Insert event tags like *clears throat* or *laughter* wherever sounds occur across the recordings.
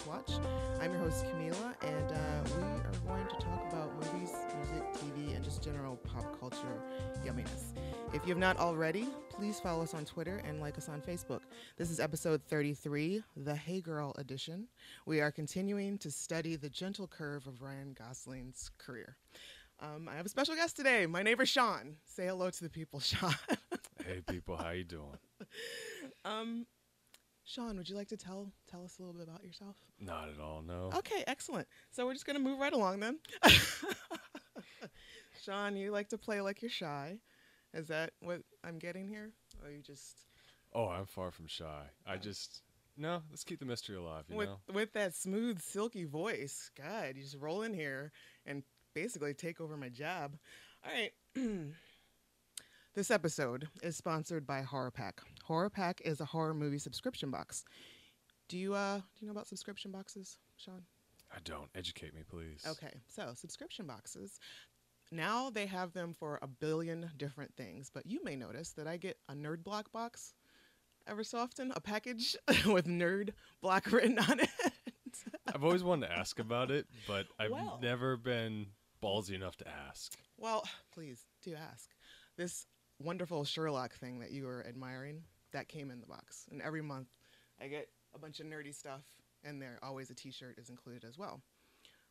Are you down to watch? I'm your host, Camila, and uh, we are going to talk about movies, music, TV, and just general pop culture yumminess. If you have not already, please follow us on Twitter and like us on Facebook. This is episode 33, the Hey Girl edition. We are continuing to study the gentle curve of Ryan Gosling's career. Um, I have a special guest today, my neighbor Sean. Say hello to the people, *laughs* Sean. Hey people, how you doing? *laughs* um, Sean, would you like to tell tell us a little bit about yourself? Not at all, no. Okay, excellent. So we're just gonna move right along then. *laughs* Sean, you like to play like you're shy. Is that what I'm getting here? Or you just Oh, I'm far from shy. I just no. Let's keep the mystery alive. You with know. with that smooth, silky voice? God, you just roll in here and basically take over my job. All right. *clears throat* this episode is sponsored by Horror Pack. Horror Pack is a horror movie subscription box. Do you uh do you know about subscription boxes, Sean? I don't. Educate me, please. Okay, so subscription boxes. Now they have them for a billion different things, but you may notice that I get a nerd block box ever so often, a package *laughs* with nerd block written on it. *laughs* I've always wanted to ask about it, but I've Well. never been ballsy enough to ask. well, please do ask. This wonderful Sherlock thing that you were admiring, that came in the box. And every month I get a bunch of nerdy stuff, and there always a t shirt is included as well.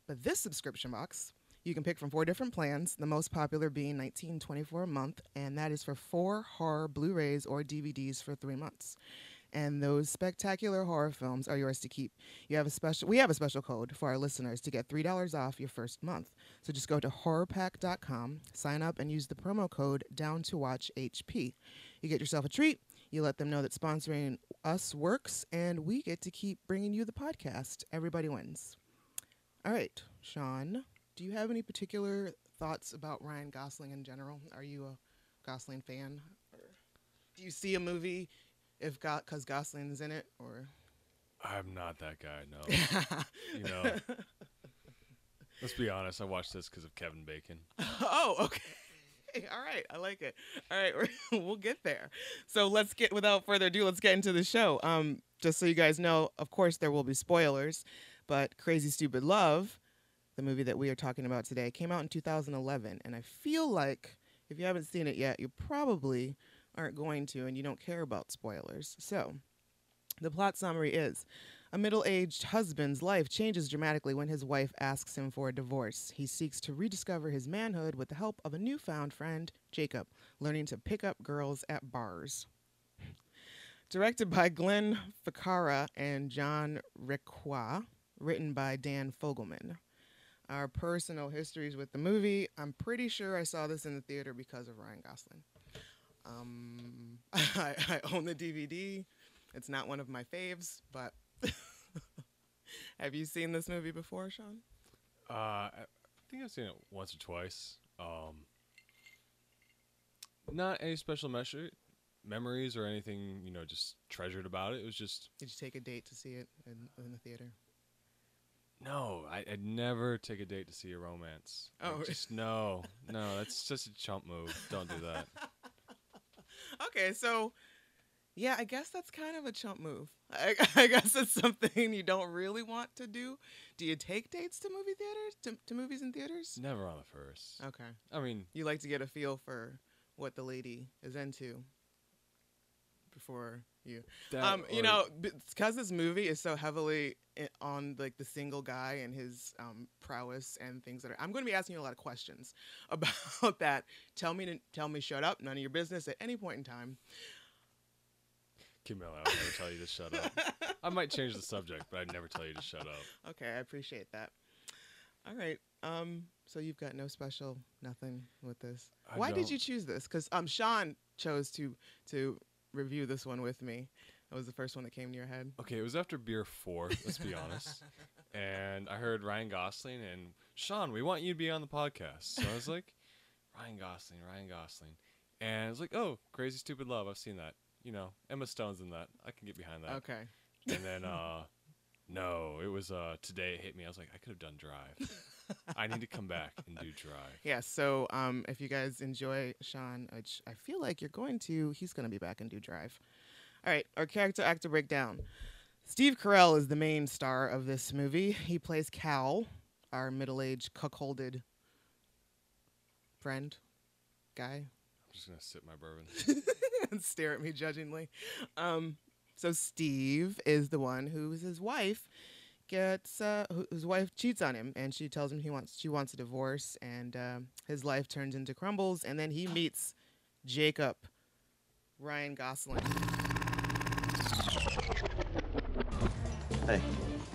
But this subscription box, you can pick from four different plans, the most popular being $19.24 a month, and that is for four horror Blu rays or DVDs for three months. And those spectacular horror films are yours to keep. You have a special we have a special code for our listeners to get $3 off your first month. So just go to horrorpack.com, sign up and use the promo code down to watch HP. You get yourself a treat, you let them know that sponsoring us works and we get to keep bringing you the podcast. Everybody wins. All right, Sean, do you have any particular thoughts about Ryan Gosling in general? Are you a Gosling fan? Or do you see a movie if got because Gosling's in it, or I'm not that guy. No. *laughs* you know. Let's be honest. I watched this because of Kevin Bacon. *laughs* oh, okay. *laughs* All right, I like it. All right, we'll get there. So let's get, without further ado, let's get into the show. Um, just so you guys know, of course, there will be spoilers, but Crazy Stupid Love, the movie that we are talking about today, came out in 2011, and I feel like if you haven't seen it yet, you probably aren't going to, and you don't care about spoilers. So, the plot summary is a middle aged husband's life changes dramatically when his wife asks him for a divorce. He seeks to rediscover his manhood with the help of a newfound friend, Jacob, learning to pick up girls at bars. Directed by Glenn Ficarra and John Requa, written by Dan Fogelman. Our personal histories with the movie. I'm pretty sure I saw this in the theater because of Ryan Gosling. Um, *laughs* I, I own the DVD. It's not one of my faves, but *laughs* have you seen this movie before, Sean? Uh, I think I've seen it once or twice. Um, not any special measure, memories or anything, you know, just treasured about it. It was just Did you take a date to see it in, in the theater? no. I, I'd never take a date to see a romance. Like, Oh. just *laughs* no, no. That's just a chump move. Don't do that. Okay, so yeah, I guess that's kind of a chump move. I, *laughs* I guess it's something you don't really want to do. Do you take dates to movie theaters, to, to movies and theaters? Never on the first. Okay, I mean, you like to get a feel for what the lady is into before you. that um, you know, because this movie is so heavily on like the single guy and his um, prowess and things that are. I'm going to be asking you a lot of questions *laughs* about that. Tell me to tell me, shut up, none of your business at any point in time. Camila, I would never tell you to shut up. *laughs* I might change the subject, but I'd never tell you to shut up. Okay, I appreciate that. All right. Um, so you've got no special nothing with this. I Why did don't. you choose this? Because um, Sean chose to to review this one with me. That was the first one that came to your head. Okay, it was after beer four. Let's be honest. *laughs* And I heard Ryan Gosling and Sean. We want you to be on the podcast. So I was like, *laughs* Ryan Gosling, Ryan Gosling, and I was like, oh, Crazy Stupid Love. I've seen that. You know, Emma Stone's in that. I can get behind that. Okay. And then, uh, no, it was uh, today. It hit me. I was like, I could have done Drive. *laughs* I need to come back and do Drive. *laughs* Yeah. So um, if you guys enjoy Sean, which I feel like you're going to, he's going to be back and do Drive. All right, our character actor breakdown. Steve Carell is the main star of this movie. He plays Cal, our middle-aged cuckolded friend guy. I'm just gonna sip my bourbon. *laughs* and stare at me judgingly. Um, so Steve is the one who's his wife gets uh, who- whose wife cheats on him, and she tells him he wants she wants a divorce, and um his life turns into crumbles, and then he meets Jacob, Ryan Gosling. Hey,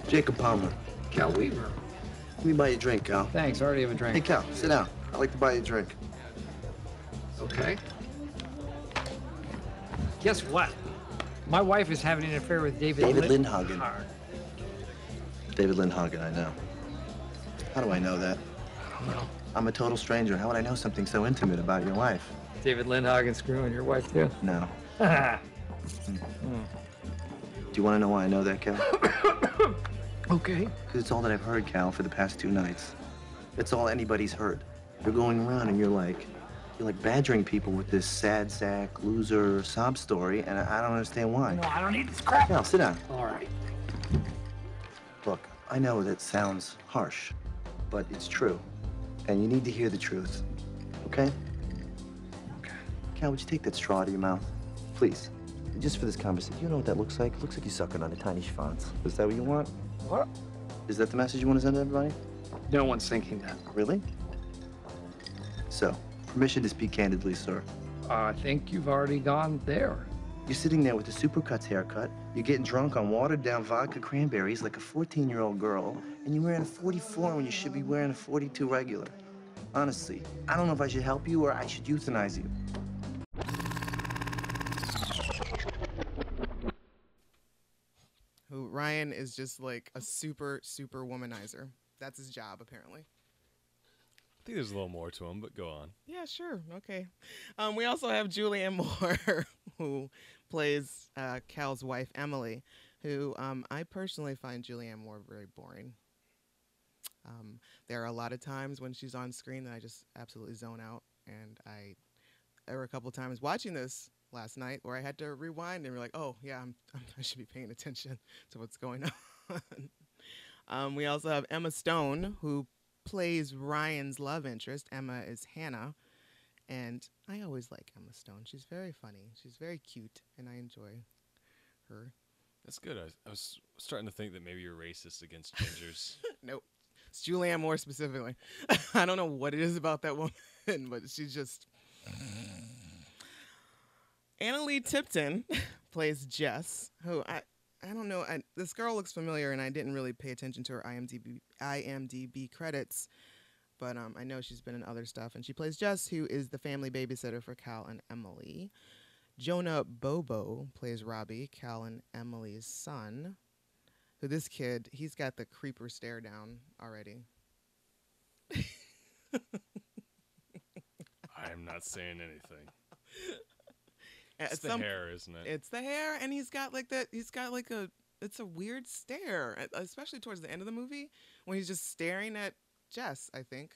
Jacob Palmer. Cal Weaver. Let me buy you a drink, Cal. Thanks, I already have a drink. Hey. Cal, sit down. I'd like to buy you a drink. Okay. Guess what? My wife is having an affair with David David Lin- Lindhagen. Har- David Lindhagen, I know. How do I know that? I don't know. I'm a total stranger. How would I know something so intimate about your wife? David Lindhagen screwing your wife too. No. *laughs* Hmm. Do you want to know why I know that, Cal? *coughs* okay. Because it's all that I've heard, Cal, for the past two nights. It's all anybody's heard. You're going around and you're like, you're like badgering people with this sad sack, loser, sob story, and I I don't understand why. No, I don't need this crap. Cal, sit down. All right. Look, I know that sounds harsh, but it's true. And you need to hear the truth. Okay? Okay. Cal, would you take that straw out of your mouth? Please. Just for this conversation. You know what that looks like? It looks like you're sucking on a tiny schwanz. Is that what you want? What? Is that the message you want to send to everybody? No one's thinking that. Really? So, permission to speak candidly, sir. I think you've already gone there. You're sitting there with a supercuts haircut, you're getting drunk on watered down vodka cranberries like a 14 year old girl, and you're wearing a 44 when you should be wearing a 42 regular. Honestly, I don't know if I should help you or I should euthanize you. Who Ryan is just like a super super womanizer. That's his job apparently. I think there's a little more to him, but go on. Yeah, sure. Okay. Um, we also have Julianne Moore, *laughs* who plays uh, Cal's wife, Emily, who um, I personally find Julianne Moore very boring. Um, there are a lot of times when she's on screen that I just absolutely zone out. And I, there were a couple times watching this last night where I had to rewind and be like, oh, yeah, I'm, *laughs* I should be paying attention *laughs* to what's going *laughs* on. um, we also have Emma Stone, who plays Ryan's love interest. Emma is Hannah. And I always like Emma Stone. She's very funny. She's very cute, and I enjoy her. That's good. I, I was starting to think that maybe you're racist against gingers. *laughs* Nope. It's Julianne Moore specifically. *laughs* I don't know what it is about that woman, *laughs* but she's just. Analeigh Tipton plays Jess, who I I don't know. I, this girl looks familiar, and I didn't really pay attention to her IMDb IMDb credits, but um, I know she's been in other stuff, and she plays Jess, who is the family babysitter for Cal and Emily. Jonah Bobo plays Robbie, Cal and Emily's son. Who this kid? He's got the creeper stare down already. *laughs* I am not saying anything. *laughs* It's the some- hair, isn't it? It's the hair, and he's got like that. He's got like a. It's a weird stare, especially towards the end of the movie when he's just staring at Jess. I think,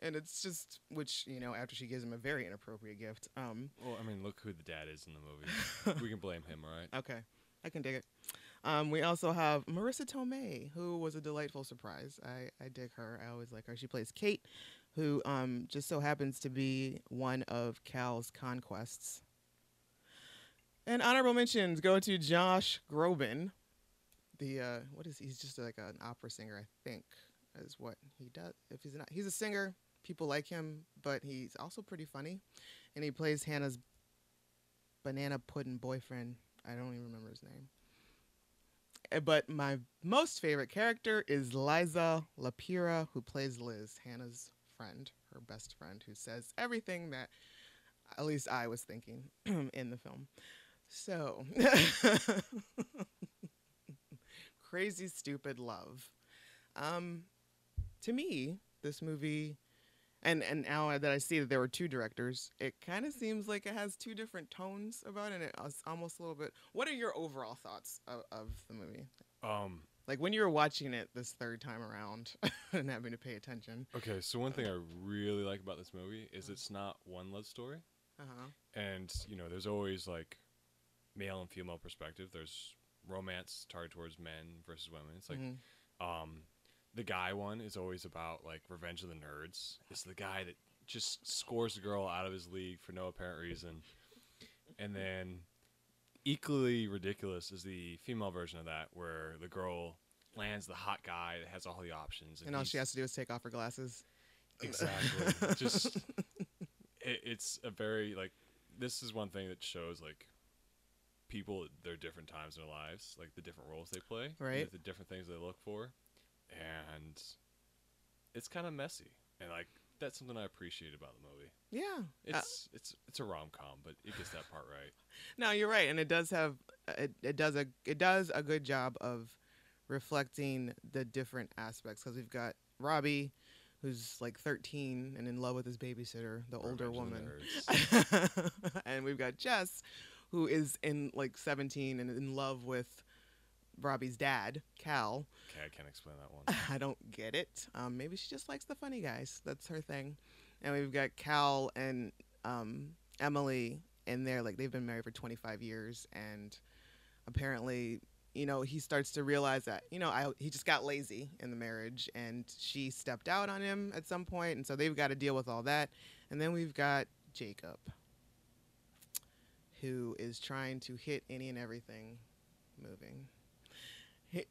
and it's just which you know after she gives him a very inappropriate gift. Um. well, I mean, look who the dad is in the movie. *laughs* we can blame him, all right? Okay, I can dig it. Um, we also have Marisa Tomei, who was a delightful surprise. I, I dig her. I always like her. She plays Kate, who um, just so happens to be one of Cal's conquests. And honorable mentions go to Josh Groban. The uh, what is he? he's just like an opera singer, I think, is what he does. If he's not, he's a singer. People like him, but he's also pretty funny, and he plays Hannah's banana pudding boyfriend. I don't even remember his name. Uh, But my most favorite character is Liza Lapira, who plays Liz, Hannah's friend, her best friend, who says everything that at least I was thinking *clears throat* in the film. So, *laughs* crazy, stupid love. Um, to me, this movie, and and now that I see that there were two directors, it kind of seems like it has two different tones about it. And it's almost a little bit. What are your overall thoughts of, of the movie? Um, Like when you were watching it this third time around *laughs* and having to pay attention. okay, so one thing I really like about this movie is it's not one love story. Uh huh. And, you know, there's always like male and female perspective. There's romance targeted towards men versus women. It's like Mhm. um, the guy one is always about like revenge of the nerds. It's the guy that just scores the girl out of his league for no apparent reason, and then equally ridiculous is the female version of that, where the girl lands the hot guy that has all the options, and all she has to do is take off her glasses. exactly *laughs* just it, it's a very like this is one thing that shows like people at their different times in their lives like the different roles they play Right. the different things they look for and it's kind of messy and like that's something i appreciate about the movie. Yeah. Uh, it's it's it's a rom-com but it gets that part right. *laughs* No, you're right, and it does have it, it does a it does a good job of reflecting the different aspects because we've got Robbie, who's like 13 and in love with his babysitter, the older woman, *laughs* and we've got Jess, who is in like 17 and in love with Robbie's dad, Cal. okay i can't explain that one *laughs* I don't get it. Um, maybe she just likes the funny guys. That's her thing. And we've got Cal and um, Emily in there. Like they've been married for 25 years, and apparently, you know, he starts to realize that you know I, he just got lazy in the marriage, and she stepped out on him at some point. point, and so they've got to deal with all that. And then we've got Jacob, who is trying to hit any and everything moving.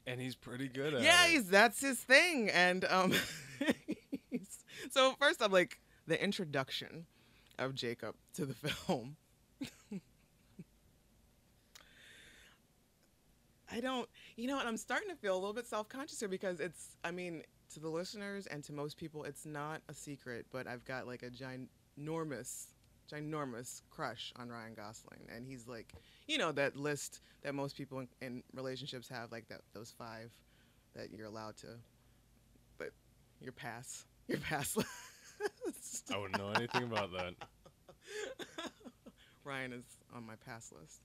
And he's pretty good at it. Yeah, it he's that's his thing. And um *laughs* so first I'm like the introduction of Jacob to the *laughs* film. I don't you know, and I'm starting to feel a little bit self-conscious here because it's I mean, to the listeners and to most people it's not a secret, but I've got like a ginormous ginormous crush on Ryan Gosling. And he's like you know that list that most people in, in relationships have like that those five that you're allowed to but your pass your pass *laughs* list. I wouldn't know anything about that. *laughs* Ryan is on my pass list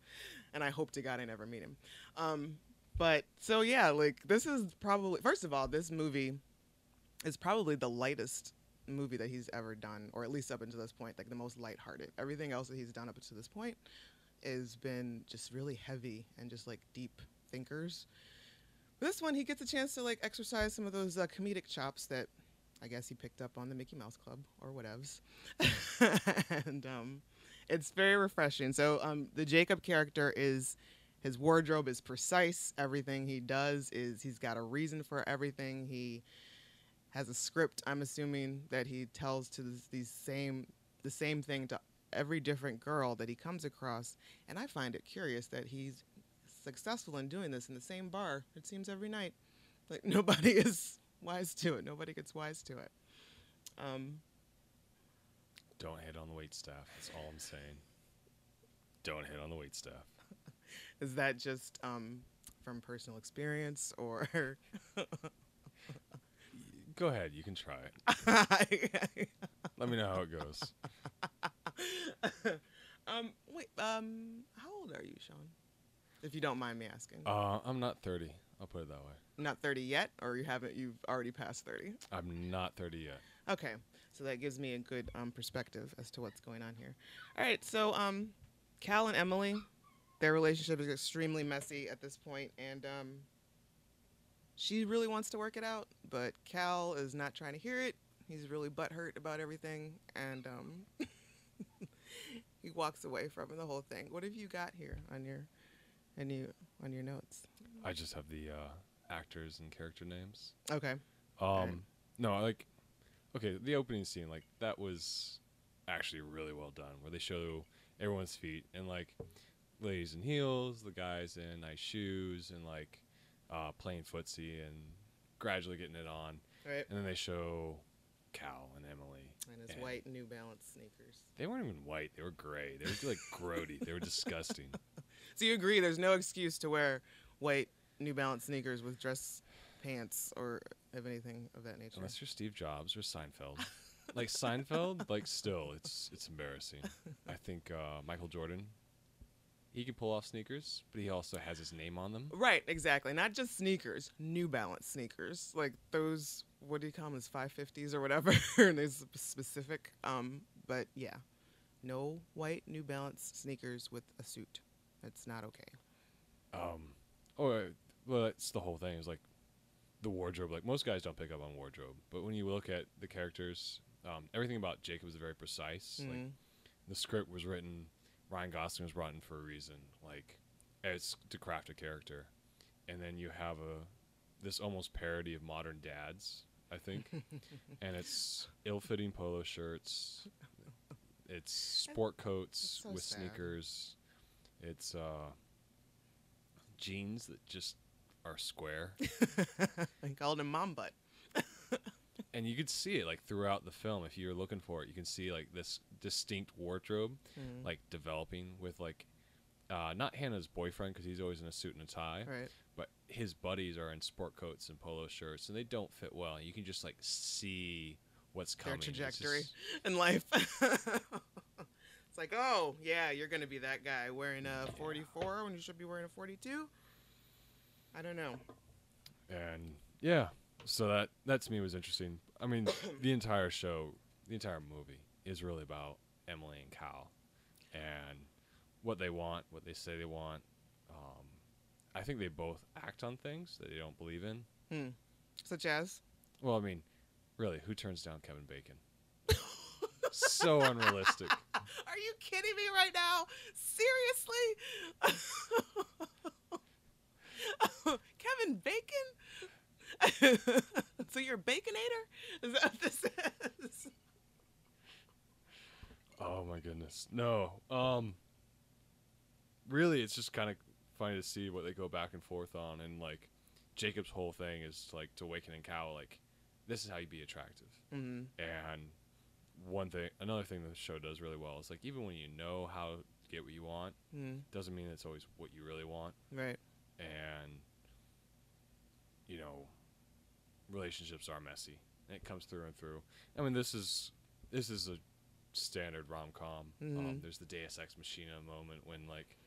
and I hope to God I never meet him. Um but so yeah like this is probably first of all this movie is probably the lightest movie that he's ever done or at least up until this point like the most lighthearted everything else that he's done up to this point has been just really heavy and just like deep thinkers. This one, he gets a chance to like exercise some of those uh, comedic chops that I guess he picked up on the Mickey Mouse Club or whatevs. *laughs* and um, it's very refreshing. So um, the Jacob character is his wardrobe is precise. Everything he does is he's got a reason for everything. He has a script. I'm assuming that he tells to this, these same the same thing to every different girl that he comes across. And I find it curious that he's successful in doing this in the same bar. It seems every night, like *laughs* nobody is wise to it. Nobody gets wise to it. Um, don't hit on the wait staff that's all i'm saying don't hit on the wait staff *laughs* is that just um, from personal experience or? *laughs* go ahead you can try it *laughs* let me know how it goes *laughs* um, wait. Um, how old are you, Sean? If you don't mind me asking. Uh, I'm not 30. I'll put it that way. Not 30 yet, or you haven't? You've already passed 30. I'm not 30 yet. Okay, so that gives me a good um, perspective as to what's going on here. All right, so um, Cal and Emily, their relationship is extremely messy at this point, and um, she really wants to work it out, but Cal is not trying to hear it. He's really butthurt about everything, and um, *laughs* he walks away from the whole thing. What have you got here on your, on you on your notes? I just have the uh, actors and character names. Okay. Um, Alright. no, like, okay, the opening scene, like that was actually really well done, where they show everyone's feet and like ladies in heels, the guys in nice shoes, and like uh, playing footsie and gradually getting it on, Right. and then they show Cal and Emily. And his and white New Balance sneakers. They weren't even white; they were gray. They were like grody. They were disgusting. *laughs* So you agree there's no excuse to wear white New Balance sneakers with dress pants or of anything of that nature. Unless you're Steve Jobs or Seinfeld. like Seinfeld, like still, it's it's embarrassing. *laughs* I think uh, Michael Jordan, he can pull off sneakers, but he also has his name on them. Right, exactly. Not just sneakers, New Balance sneakers. Like those, what do you call them? As 550s or whatever. *laughs* and there's specific. Um, but yeah, no white New Balance sneakers with a suit That's not okay. Um, or well, that's the whole thing. Is like the wardrobe. Like most guys don't pick up on wardrobe, but when you look at the characters, um, everything about Jacob is very precise. Like Mhm. the script was written, Ryan Gosling was brought in for a reason. Like it's to craft a character, and then you have a this almost parody of modern dads. I think, *laughs* and it's ill-fitting polo shirts. It's sport coats so with sad. sneakers. It's uh, jeans that just are square. *laughs* I called him mom butt. *laughs* and you could see it like throughout the film if you're looking for it you can see like this distinct wardrobe Mhm. like developing with like uh, not hannah's boyfriend because he's always in a suit and a tie Right. but his buddies are in sport coats and polo shirts and they don't fit well you can just like see what's Their coming It's trajectory just- *laughs* in life. *laughs* it's like, oh yeah, you're gonna be that guy wearing a 44 when you should be wearing a 42. I don't know. and yeah so that that to me was interesting i mean *coughs* the entire show the entire movie is really about emily and cal and what they want what they say they want um, i think they both act on things that they don't believe in Hmm. Such as. well i mean really who turns down kevin bacon so unrealistic *laughs* Are you kidding me right now? Seriously? *laughs* Kevin Bacon? *laughs* so you're a baconator? Is that what this is? Oh my goodness. No. Um really it's just kind of funny to see what they go back and forth on and like Jacob's whole thing is like to Waken and Cow like this is how you be attractive. Mm-hmm. And one thing another thing the show does really well is like even when you know how to get what you want, Mm, doesn't mean it's always what you really want right. and you know relationships are messy. It comes through and through. I mean this is this is a standard rom com. Um, Mhm. there's the Deus Ex Machina moment when like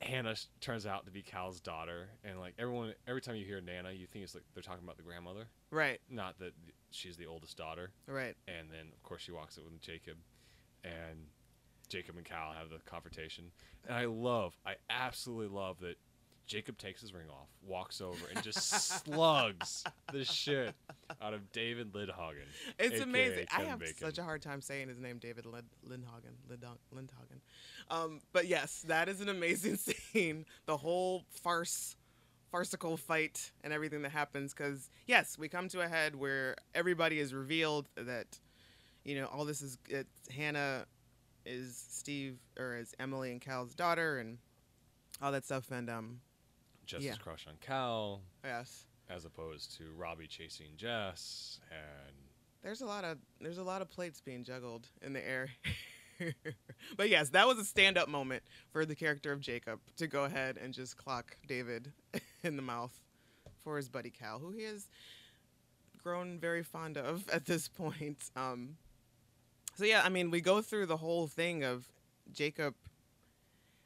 Hannah turns out to be Cal's daughter, and like everyone, every time you hear Nana, you think it's like they're talking about the grandmother, Right. not that she's the oldest daughter. Right. And then of course she walks it with Jacob, and Jacob and Cal have the confrontation. And I love, I absolutely love that Jacob takes his ring off, walks over, and just slugs the shit out of David Lidhagen. It's amazing. I have Bacon. such a hard time saying his name, David Lind- Lindhagen. Lindhagen. Lindhagen. Um, but yes, that is an amazing *laughs* scene. The whole farce, farcical fight, and everything that happens. Because yes, we come to a head where everybody is revealed that, you know, all this is Hannah is Steve or is Emily and Cal's daughter, and all that stuff. And um, Jess's Yeah. crush on Cal, yes, as opposed to Robbie chasing Jess, and there's a lot of there's a lot of plates being juggled in the air. *laughs* but yes, that was a stand-up moment for the character of Jacob to go ahead and just clock David *laughs* in the mouth for his buddy Cal, who he has grown very fond of *laughs* at this point. Um, so yeah, I mean, we go through the whole thing of Jacob,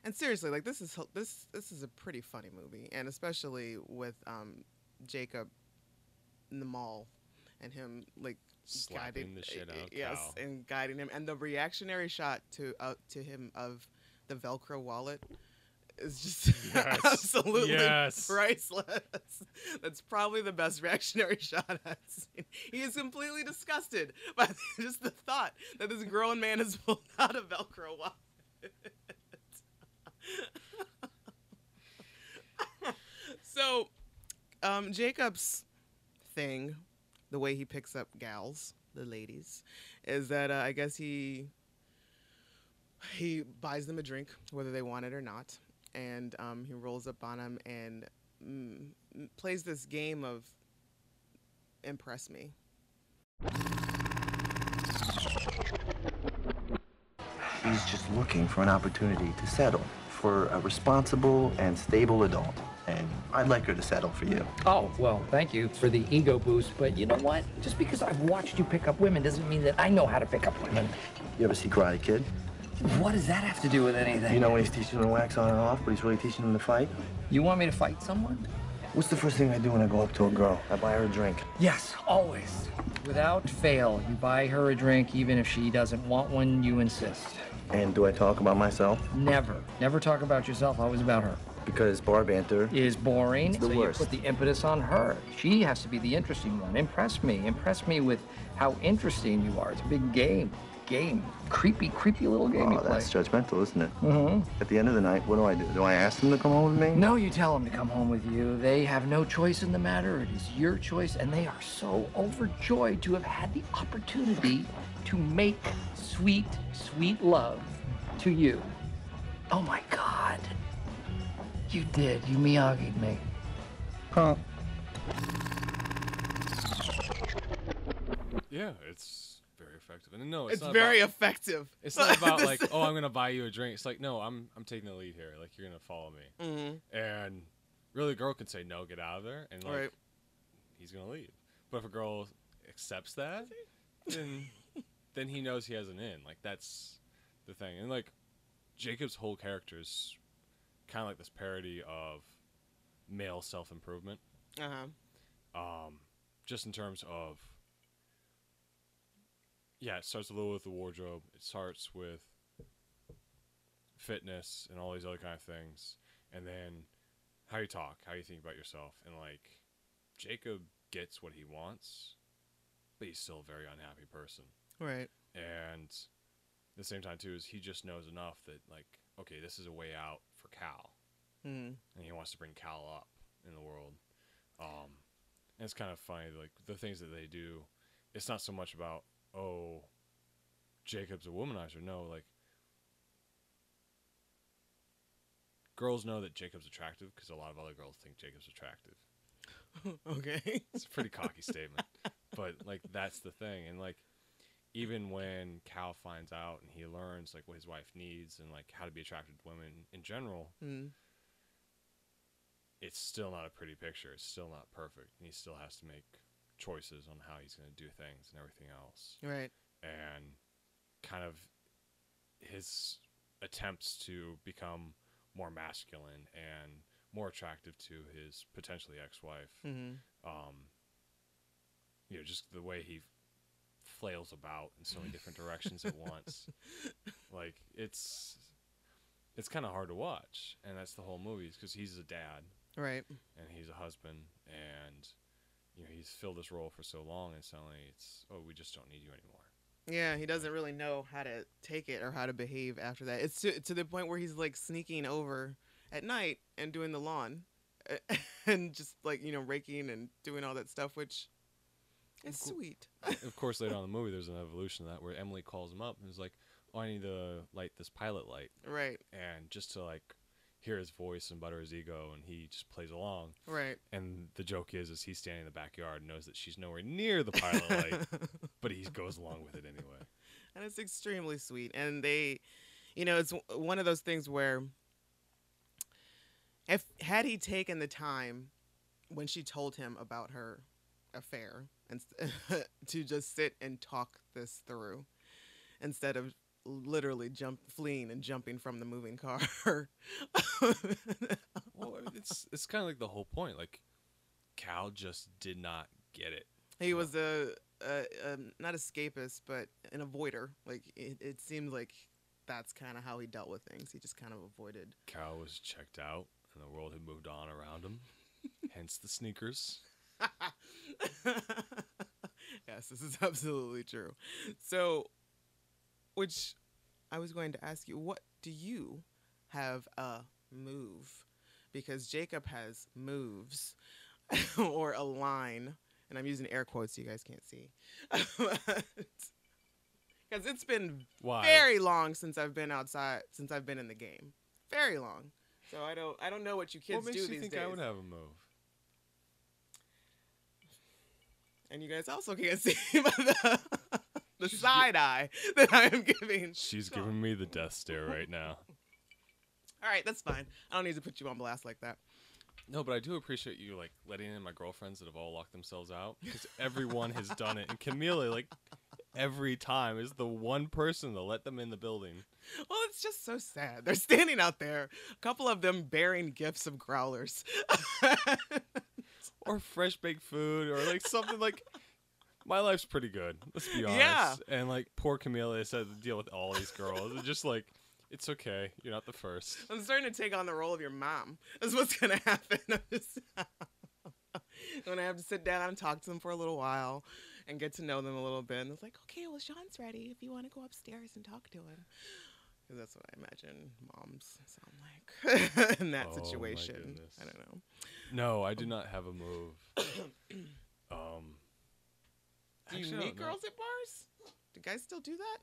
and seriously, like this is this this is a pretty funny movie, and especially with um, Jacob in the mall and him like slapping guiding the shit out yes Cal. and guiding him and the reactionary shot to uh, to him of the velcro wallet is just *laughs* Yes. absolutely Yes. priceless that's probably the best reactionary *laughs* shot i've seen he is completely disgusted by *laughs* just the thought that this grown man has pulled out a velcro wallet so um jacob's thing the way he picks up gals, the ladies, is that uh, I guess he he buys them a drink whether they want it or not, and um, he rolls up on them and mm, plays this game of impress me. He's just looking for an opportunity to settle for a responsible and stable adult. And I'd like her to settle for you. Oh, well, thank you for the ego boost, but you know what? Just because I've watched you pick up women doesn't mean that I know how to pick up women. You ever see Karate Kid? What does that have to do with anything? You know when he's teaching them to wax on and off, but he's really teaching them to fight? You want me to fight someone? What's the first thing I do when I go up to a girl? I buy her a drink. Yes, always. Without fail, you buy her a drink even if she doesn't want one, you insist. And do I talk about myself? Never. Never talk about yourself, always about her. Because bar banter. Is boring. the so worst. you put the impetus on her. She has to be the interesting one. Impress me. Impress me with how interesting you are. It's a big game. Game. Creepy, creepy little game Oh, play. that's judgmental, isn't it? Mm-hmm. At the end of the night, what do I do? Do I ask them to come home with me? No, you tell them to come home with you. They have no choice in the matter. It is your choice, and they are so overjoyed to have had the opportunity to make sweet, sweet love to you. Oh my God. You did. You Miyagi'd me. Huh. Yeah, it's very effective. And no, it's, It's not very About, effective. it's not about *laughs* like, oh, I'm gonna buy you a drink. It's like, no, I'm I'm taking the lead here. Like you're gonna follow me. Mhm. And really, a girl can say no, get out of there, and like Right. he's gonna leave. But if a girl accepts that, then *laughs* then he knows he has an in. Like that's the thing. And like Jacob's whole character is kind of like this parody of male self improvement. Uh-huh. Um, just in terms of yeah, it starts a little with the wardrobe. It starts with fitness and all these other kind of things, and then how you talk, how you think about yourself, and like Jacob gets what he wants, but he's still a very unhappy person. Right. And at the same time too is he just knows enough that like okay, this is a way out Cal, Mm. and he wants to bring Cal up in the world. Um, and it's kind of funny, like the things that they do. It's not so much about oh, Jacob's a womanizer. No, like girls know that Jacob's attractive because a lot of other girls think Jacob's attractive. *laughs* Okay. It's a pretty cocky *laughs* statement, but like that's the thing, and like even when Cal finds out and he learns like what his wife needs and like how to be attracted to women in general, Mm. it's still not a pretty picture. It's still not perfect, and he still has to make choices on how he's going to do things and everything else, Right. and kind of his attempts to become more masculine and more attractive to his potentially ex-wife Mm-hmm. um, you know, just the way he flails about in so many different directions at once. *laughs* Like it's it's kind of hard to watch, and that's the whole movie because he's a dad Right. and he's a husband, and you know he's filled this role for so long, and suddenly it's oh we just don't need you anymore. Yeah, he doesn't really know how to take it or how to behave after that. It's to to the point where he's like sneaking over at night and doing the lawn, *laughs* and just like you know raking and doing all that stuff, which cool. sweet. *laughs* of course, later on in the movie, there's an evolution of that where Emily calls him up and is like, "Oh, I need to light this pilot light," Right. and just to like hear his voice and butter his ego, and he just plays along. Right. And the joke is, is he's standing in the backyard and knows that she's nowhere near the pilot light, *laughs* but he goes along with it anyway. and it's extremely sweet and they you know it's w- one of those things where if had he taken the time when she told him about her affair and *laughs* to just sit and talk this through instead of literally jump fleeing and jumping from the moving car *laughs* Well, it's it's kind of like the whole point. Like, Cal just did not get it. he was a, a, a not escapist but an avoider like it, it seemed like that's kind of how he dealt with things he just kind of avoided Cal was checked out, and the world had moved on around him. *laughs* Hence the sneakers. *laughs* yes, this is absolutely true. So, which I was going to ask you, what do you have a move? Because Jacob has moves *laughs* or a line, and I'm using air quotes so you guys can't see. *laughs* Because it's been Why? very long since I've been outside, since I've been in the game. Very long. So I don't, I don't know what you kids what do you these think days. I would have a move? And you guys also can't *laughs* see the, the side eye that I am giving. She's Sean. giving me the death stare *laughs* right now. All right, that's fine. I don't need to put you on blast like that. No, but I do appreciate you like letting in my girlfriends that have all locked themselves out because everyone has done it, and Camila like every time is the one person to let them in the building. Well, it's just so sad. They're standing out there, a couple of them bearing gifts of growlers. *laughs* *laughs* or fresh baked food or like something like My life's pretty good. Let's be honest. Yeah. And like poor Camila has had to deal with all these girls. It's just like it's okay. You're not the first. I'm starting to take on the role of your mom. That's what's gonna *laughs* happen. When I'm just *laughs* gonna have to sit down and talk to them for a little while and get to know them a little bit. And it's like, okay, well, Sean's ready. If you want to go upstairs and talk to him, 'Cause that's what I imagine moms sound like *laughs* in that Oh, situation. goodness. I don't know. No, I do not have a move. *coughs* um. Do you actually, I meet don't know. girls at bars? Do guys still do that?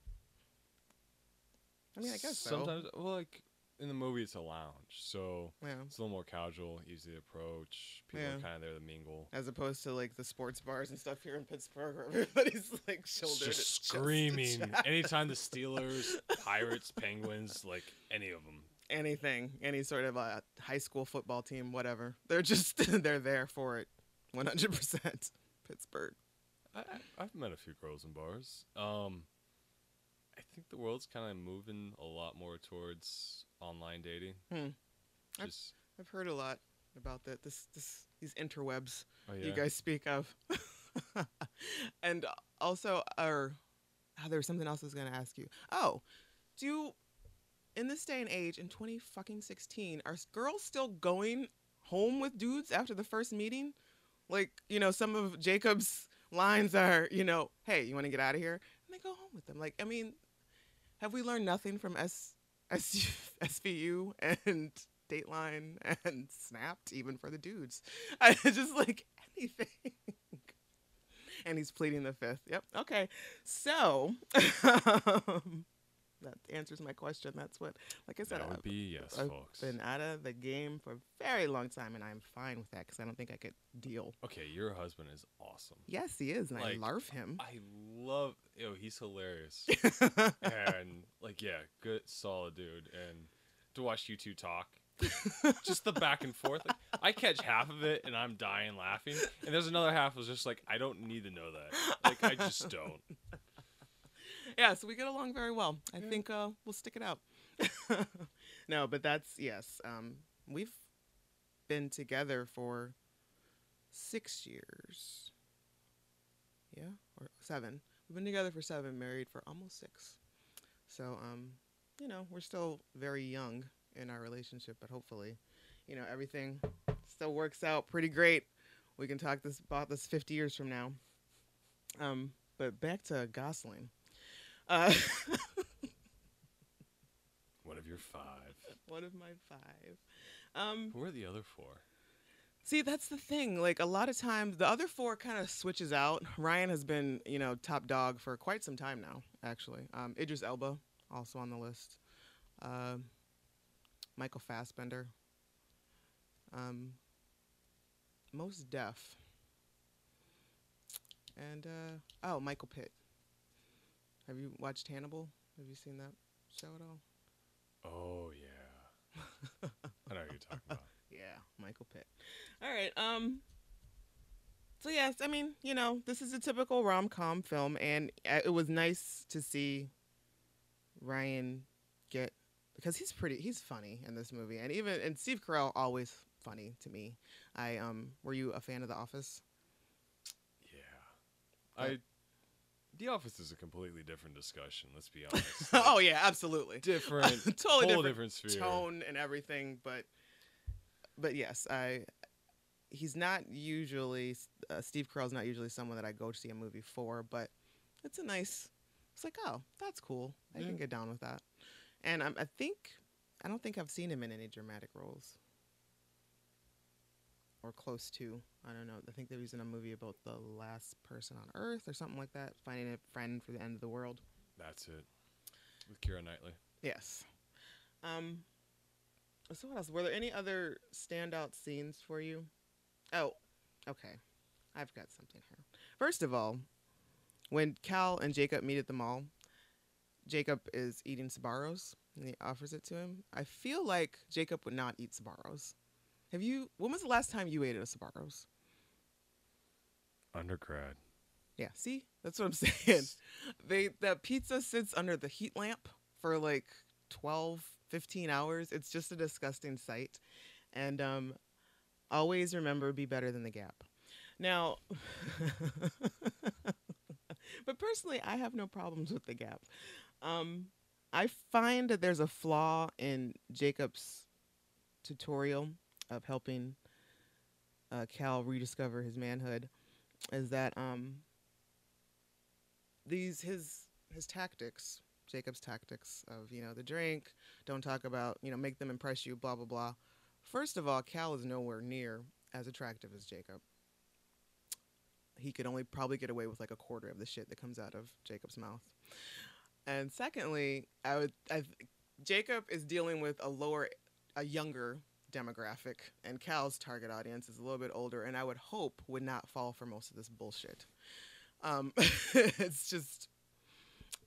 I mean, I guess so. sometimes. Well, like in the movie, it's a lounge, so Yeah. it's a little more casual, easy to approach. People Yeah. are kind of there to mingle. As opposed to like the sports bars and stuff here in Pittsburgh, where everybody's like shoulder just to chest to screaming. *laughs* Anytime the Steelers, Pirates, Penguins, like any of them. anything, any sort of uh, high school football team, whatever. They're just *laughs* they're there for it, one hundred percent. Pittsburgh. I, I've met a few girls in bars. Um, think the world's kind of moving a lot more towards online dating. Hmm. I've- I've heard a lot about that. This this these interwebs oh yeah. you guys speak of, *laughs* and also, or oh, there was something else I was gonna ask you. Oh, do you, in this day and age, in twenty fucking sixteen, are girls still going home with dudes after the first meeting? Like, you know, some of Jacob's lines are, you know, hey, you want to get out of here? And they go home with them. Like, I mean, have we learned nothing from S, S *laughs* SVU and Dateline and Snapped, even for the dudes? *laughs* I just like anything. *laughs* and he's pleading the fifth. Yep. Okay. So um, that answers my question. That's what, like I said, that would I've- be yes, I've folks. been out of the game for a very long time, and I'm fine with that because I don't think I could deal. Okay, your husband is awesome. Yes, he is, and Like, I love him. I love. Yo, he's hilarious. *laughs* and like, yeah, good, solid dude. And to watch you two talk, *laughs* just the back and forth. Like, I catch half of it and I'm dying laughing, and there's another half was just like, I don't need to know that. Like, I just don't. Yeah, so we get along very well. I Yeah. think uh, we'll stick it out. *laughs* no, but that's yes. Um, we've been together for six years. Yeah, or seven. We've been together for seven, married for almost six. So, um, you know, we're still very young in our relationship, but hopefully, you know, everything still works out pretty great. We can talk this about this 50 years from now. Um, but back to Gosling. Uh, *laughs* One of your five. one of my five. Um, Who are the other four? see, that's the thing. Like a lot of times, the other four kind of switches out. Ryan has been, you know, top dog for quite some time now. Actually, um, Idris Elba also on the list. Uh, Michael Fassbender. Um, Mos Def. And uh, oh, Michael Pitt. Have you watched Hannibal? Have you seen that show at all? Oh yeah. *laughs* I know who you're talking about. Yeah, Michael Pitt. All right. Um. So yes, I mean, you know, this is a typical rom com film, and uh, it was nice to see Ryan get because he's pretty, he's funny in this movie, and even and Steve Carell always funny to me. I um, were you a fan of The Office? Yeah. I. The Office is a completely different discussion. Let's be *laughs* honest. oh yeah, absolutely. different, *laughs* totally different different sphere. tone and everything but but yes i he's not usually uh, steve carell's not usually someone that i go to see a movie for but it's a nice it's like oh that's cool i Yeah. can get down with that and I'm, i think i don't think i've seen him in any dramatic roles or close to i don't know i think there was in a movie about the last person on earth or something like that finding a friend for the end of the world That's it. With Keira Knightley. Yes. Um. So what else? Were there any other standout scenes for you? Oh, okay. I've got something here. First of all, when Cal and Jacob meet at the mall, Jacob is eating Sbarro's and he offers it to him. I feel like Jacob would not eat Sbarro's. Have you? When was the last time you ate at a Sbarro's? Undergrad. Yeah, see? That's what I'm *laughs* saying. They the pizza sits under the heat lamp for like 12, 15 hours. It's just a disgusting sight. And um always remember be better than the gap. Now *laughs* but personally, I have no problems with the gap. Um, I find that there's a flaw in Jacob's tutorial of helping uh, Cal rediscover his manhood. Is that um, these his his tactics, Jacob's tactics of you know the drink, don't talk about you know make them impress you, blah blah blah. First of all, Cal is nowhere near as attractive as Jacob. He could only probably get away with like a quarter of the shit that comes out of Jacob's mouth. And secondly, I would I Jacob is dealing with a lower a younger demographic and Cal's target audience is a little bit older and I would hope would not fall for most of this bullshit. Um, *laughs* it's just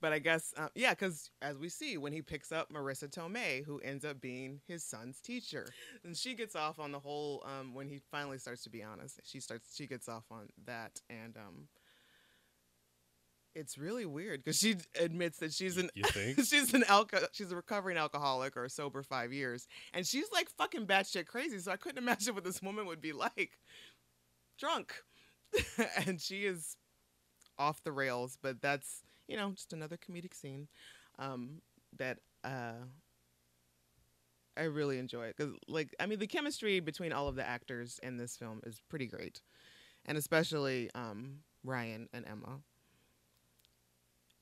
but I guess, uh, yeah, because as we see, when he picks up Marisa Tomei, who ends up being his son's teacher, and she gets off on the whole. Um, when he finally starts to be honest, she starts. She gets off on that, and um, it's really weird because she admits that she's an *laughs* she's an alco- she's a recovering alcoholic or sober five years, and she's like fucking batshit crazy. So I couldn't *laughs* imagine what this woman would be like, drunk, *laughs* and she is off the rails. But that's you know just another comedic scene um, that uh, I really enjoy because like I mean the chemistry between all of the actors in this film is pretty great, and especially um, Ryan and Emma.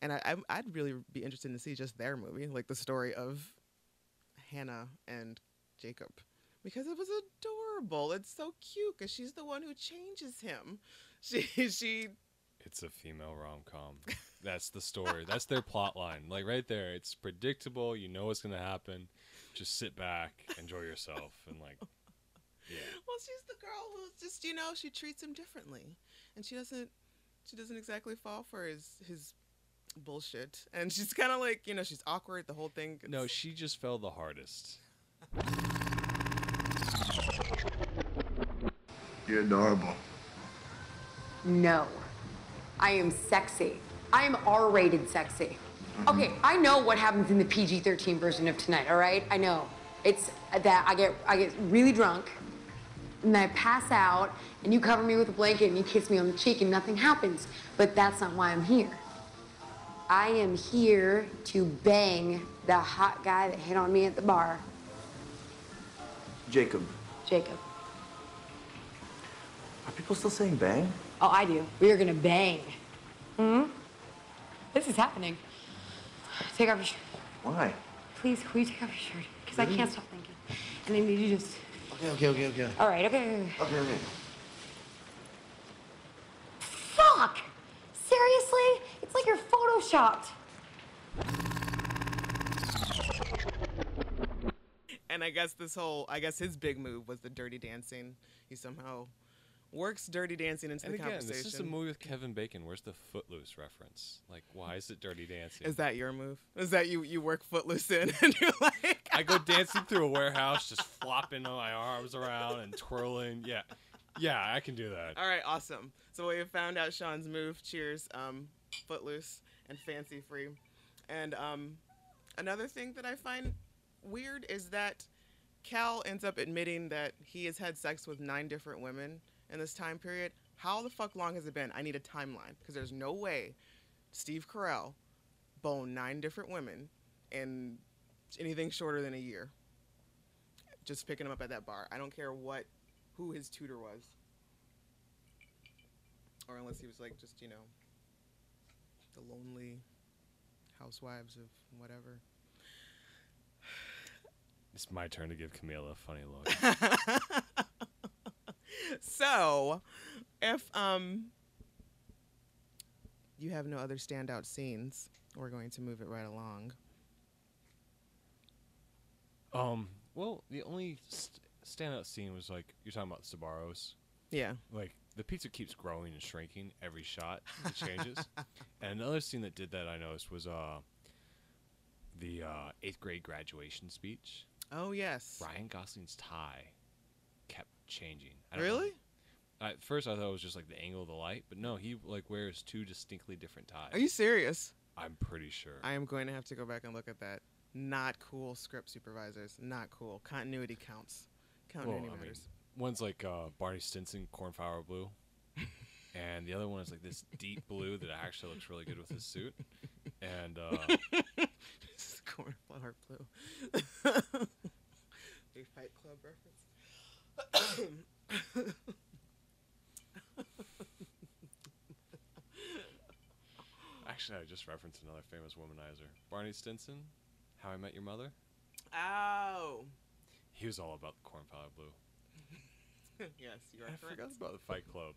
And I, I'm- I'd really be interested to see just their movie, like the story of Hannah and Jacob, because it was adorable. It's so cute because she's the one who changes him. *laughs* She she It's a female rom com. That's the story. That's their plot line. Like right there, it's predictable. You know what's gonna happen. Just sit back, enjoy yourself, and like, yeah. Well, she's the girl who's just, you know, she treats him differently, and she doesn't, she doesn't exactly fall for his his bullshit. And she's kind of like, you know, she's awkward. The whole thing. No, she just fell the hardest. You're adorable. No. I am sexy. I am R rated sexy. Mm-hmm. Okay, I know what happens in the PG 13 version of tonight, all right? I know. It's that I get, I get really drunk, and I pass out, and you cover me with a blanket, and you kiss me on the cheek, and nothing happens. But that's not why I'm here. I am here to bang the hot guy that hit on me at the bar, Jacob, Jacob. are people still saying bang? Oh, I do. We are gonna bang. Hmm? This is happening. Take off your shirt. Why? Please, will you take off your shirt? Because I can't stop thinking. And I need you just. Okay, okay, okay, okay. All right, okay, okay. okay. Okay, okay. Fuck! Seriously? It's like you're photoshopped. and I guess this whole, I guess his big move was the dirty dancing. He somehow works dirty dancing into And the again, conversation. this is a movie with Kevin Bacon. Where's the Footloose reference? Like, why is it Dirty Dancing? Is that your move? Is that you? You work footloose in, *laughs* and you're like, I go *laughs* dancing through a warehouse, just flopping my arms around and twirling. Yeah, yeah, I can do that. All right, awesome. So we have found out Sean's move. Cheers, um, Footloose and Fancy Free. And um, another thing that I find weird is that Cal ends up admitting that he has had sex with nine different women in this time period. How the fuck long has it been? I need a timeline because there's no way Steve Carell boned nine different women in anything shorter than a year. Just picking him up at that bar. I don't care what, who his tutor was or unless he was like just you know the lonely housewives of whatever *sighs* It's my turn to give Camila a funny look. *laughs* so if um you have no other standout scenes we're going to move it right along um, well, the only st- standout scene was like you're talking about Sbarro's. yeah Like the pizza keeps growing and shrinking every shot. It changes. *laughs* and another scene that did that I noticed was uh the uh, eighth grade graduation speech. oh yes Ryan Gosling's tie kept changing. I don't know. really At first, I thought it was just like the angle of the light, but no, he like wears two distinctly different ties. are you serious I'm pretty sure. i am going to have to go back and look at that not cool script supervisors not cool continuity counts Well, continuity I mean, matters one's like uh, Barney Stinson, Cornflower Blue. *laughs* and the other one is like this deep blue that actually looks really good with his suit. And uh, *laughs* This is Cornflower Blue. *laughs* Big Fight Club reference. *coughs* actually, I just referenced another famous womanizer, Barney Stinson. How I Met Your Mother. Oh. He was all about the cornflower blue. *laughs* yes, you are I correct. forgot about the Fight Club.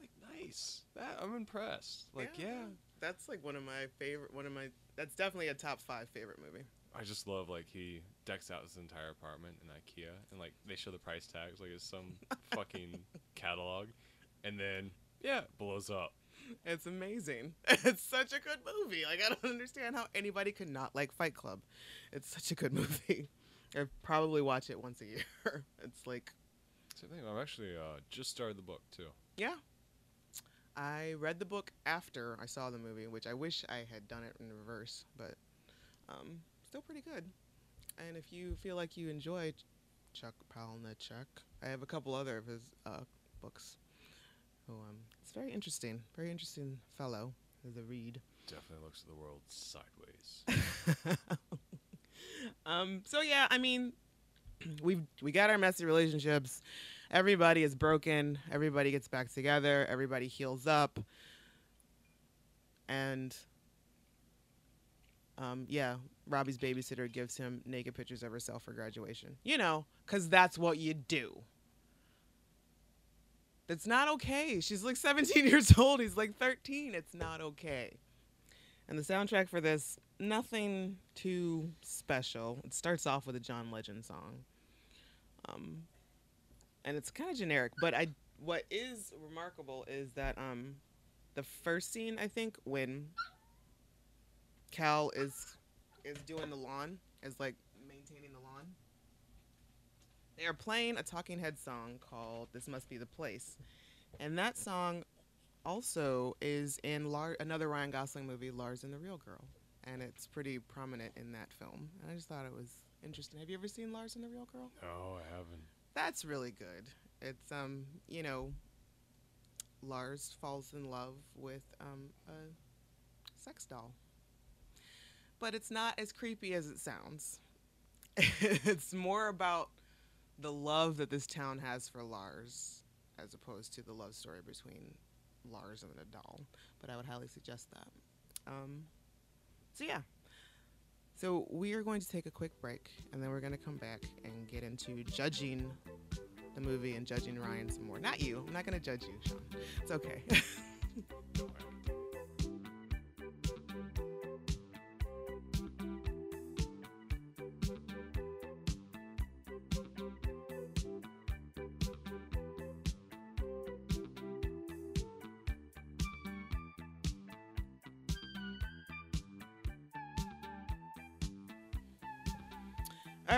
Like nice. That I'm impressed. Like yeah. That's like one of my favorite. One of my. That's definitely a top five favorite movie. I just love like he decks out his entire apartment in IKEA and like they show the price tags like it's some *laughs* fucking catalog, and then yeah, it blows up. It's amazing. *laughs* It's such a good movie. Like I don't understand how anybody could not like Fight Club. It's such a good movie. I probably watch it once a year. *laughs* It's like Same thing. I've actually uh, just started the book too. yeah. I read the book after I saw the movie, which I wish I had done it in reverse, but um, still pretty good. And if you feel like you enjoy Chuck Palahniuk, I have a couple other of his uh, books. Oh, um, it's very interesting. Very interesting fellow. The read. Definitely looks at the world sideways. *laughs* Um, so yeah, I mean, we've we got our messy relationships. Everybody is broken. Everybody gets back together. Everybody heals up. And um, yeah, Robbie's babysitter gives him naked pictures of herself for graduation. You know, because that's what you do. That's not okay. She's like *laughs* 17 years old. He's like 13. It's not okay. And the soundtrack for this, nothing too special. It starts off with a John Legend song. Um, and it's kind of generic, but I what is remarkable is that um the first scene, I think, when Cal is is doing the lawn, is like maintaining the lawn. They are playing a Talking Head song called "This Must Be the Place," and that song also is in Lar- another Ryan Gosling movie, Lars and the Real Girl, and it's pretty prominent in that film. And I just thought it was interesting. Have you ever seen Lars and the Real Girl? no, I haven't. That's really good. It's um, you know, Lars falls in love with um a sex doll. But it's not as creepy as it sounds. *laughs* it's more about the love that this town has for Lars as opposed to the love story between Lars and the doll. But I would highly suggest that. Um, so yeah. So we are going to take a quick break, and then we're going to come back and get into judging the movie and judging Ryan some more. Not you. I'm not going to judge you, Sean. It's okay. *laughs*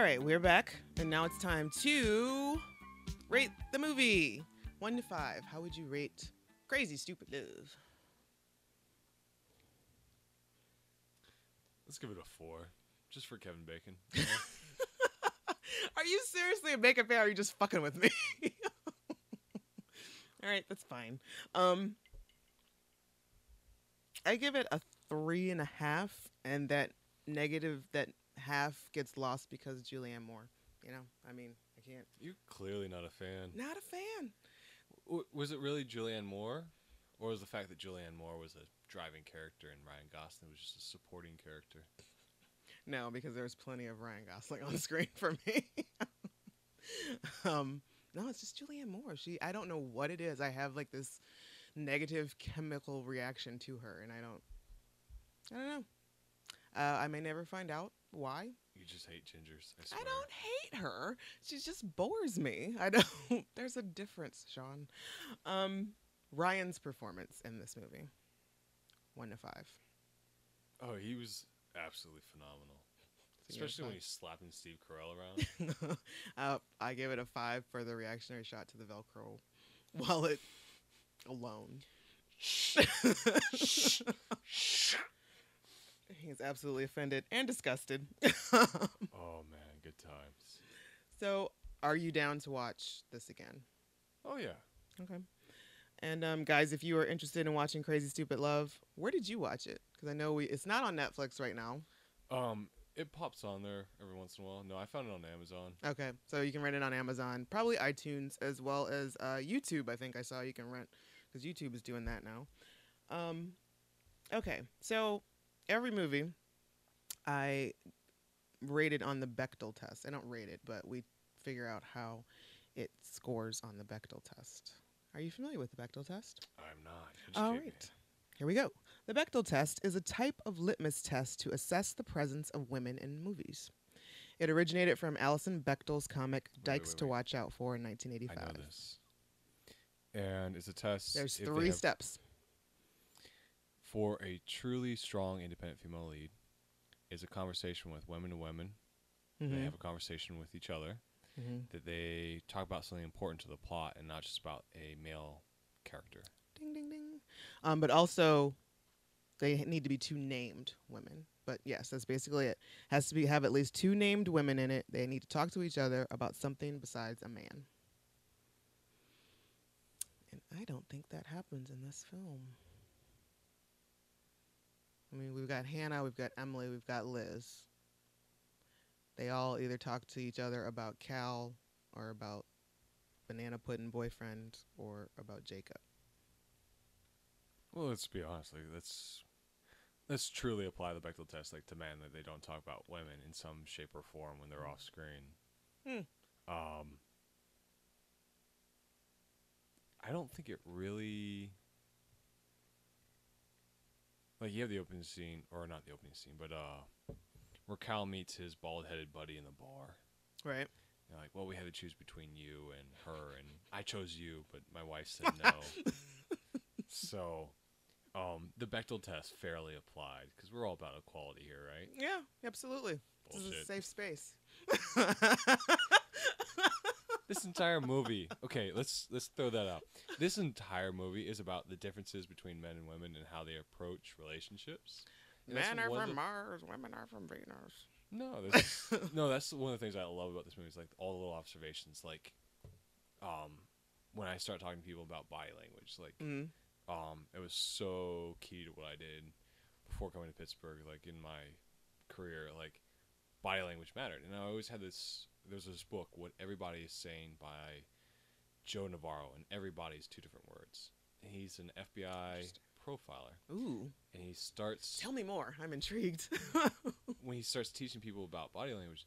right, we're back, and now it's time to rate the movie. One to five. How would you rate Crazy Stupid Love? Let's give it a four, just for Kevin Bacon. *laughs* Are you seriously a Bacon fan? Or are you just fucking with me? *laughs* All right, that's fine. Um, I give it a three and a half, and that negative that half gets lost because Julianne Moore. You know, I mean, I can't. You're clearly not a fan. Not a fan. W- was it really Julianne Moore, or was the fact that Julianne Moore was a driving character and Ryan Gosling was just a supporting character? No, because there's plenty of Ryan Gosling on *laughs* screen for me. *laughs* um, no, it's just Julianne Moore. She, I don't know what it is. I have like this negative chemical reaction to her, and I don't, I don't know. Uh, I may never find out why. You just hate gingers. I, I don't hate her. She just bores me. *laughs* I don't. There's a difference, Sean. Um, Ryan's performance in this movie, one to five. Oh, he was absolutely phenomenal. Especially when he's slapping Steve Carell around. *laughs* uh, I give it a five for the reactionary shot to the Velcro wallet alone. He's absolutely offended and disgusted. *laughs* oh man, good times. so, are you down to watch this again? Oh yeah. Okay. And um, guys, if you are interested in watching Crazy Stupid Love, where did you watch it? Because I know we it's not on Netflix right now. Um, it pops on there every once in a while. No, I found it on Amazon. Okay, so you can rent it on Amazon, probably iTunes as well as uh, YouTube. I think I saw you can rent because YouTube is doing that now. Um, okay, so every movie I rated on the Bechdel test. I don't rate it, but we figure out how it scores on the Bechdel test. Are you familiar with the Bechdel test? I'm not. All Educate me. Here we go. The Bechdel test is a type of litmus test to assess the presence of women in movies. It originated from Alison Bechdel's comic Wait, Dykes wait, to. Watch Out For in I 1985. know this. And it's a test. There's three steps. For a truly strong, independent female lead, is a conversation with women to women. They Mhm. have a conversation with each other. Mhm. That they talk about something important to the plot and not just about a male character. Ding, ding, ding. Um, but also, they need to be two named women. But yes, that's basically it. Has to be have at least two named women in it. They need to talk to each other about something besides a man. And I don't think that happens in this film. I mean, we've got Hannah, we've got Emily, we've got Liz. They all either talk to each other about Cal or about Banana Pudding boyfriend or about Jacob. Well, let's be honest. Like, let's let's truly apply the Bechdel test, like to men, that they don't talk about women in some shape or form when they're off screen. Hmm. Um, I don't think it really. Like you have the opening scene, or not the opening scene, but uh, where Cal meets his bald-headed buddy in the bar. Right. You're like, well, we had to choose between you and her, and I chose you, but my wife said no. *laughs* so, um, the Bechdel test fairly applied because we're all about equality here, right? Yeah, absolutely. This is a safe space. *laughs* This entire movie, okay, let's let's throw that out. This entire movie is about the differences between men and women and how they approach relationships. And Men are from the- Mars, women are from Venus. No, *laughs* that's no, that's one of the things I love about this movie is like all the little observations. Like, um, when I start talking to people about body language, like, Mm. um, it was so key to what I did before coming to Pittsburgh. Like in my career, like body language mattered, and I always had this. There's this book, "What Everybody Is Saying" by Joe Navarro, and everybody's two different words. And he's an FBI profiler, Ooh, and he starts tell me more. I'm intrigued. *laughs* when he starts teaching people about body language,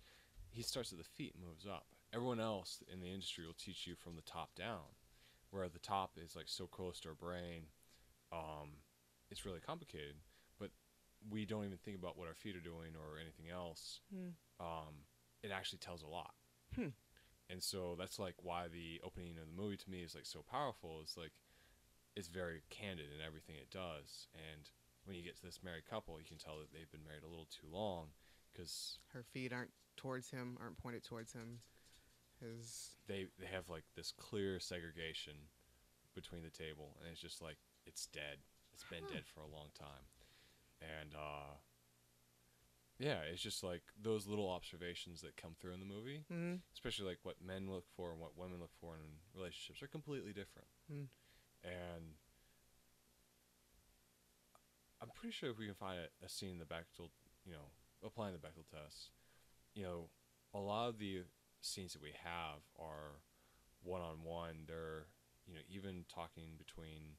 he starts at the feet and moves up. Everyone else in the industry will teach you from the top down, where the top is like so close to our brain, um, it's really complicated. But we don't even think about what our feet are doing or anything else. Hmm. Um, it actually tells a lot. Hmm. And so that's like why the opening of the movie to me is like so powerful. It's like it's very candid in everything it does. And when you get to this married couple, you can tell that they've been married a little too long because Her feet aren't towards him, aren't pointed towards him. His they they have like this clear segregation between the table, and it's just like it's dead. It's been Huh. dead for a long time, and uh, yeah, it's just like those little observations that come through in the movie, mm, especially like what men look for and what women look for in relationships are completely different, Hmm. and. I'm pretty sure if we can find a, a scene in the Bechdel, you know, applying the Bechdel test, you know, a lot of the scenes that we have are one on one. They're you know even talking between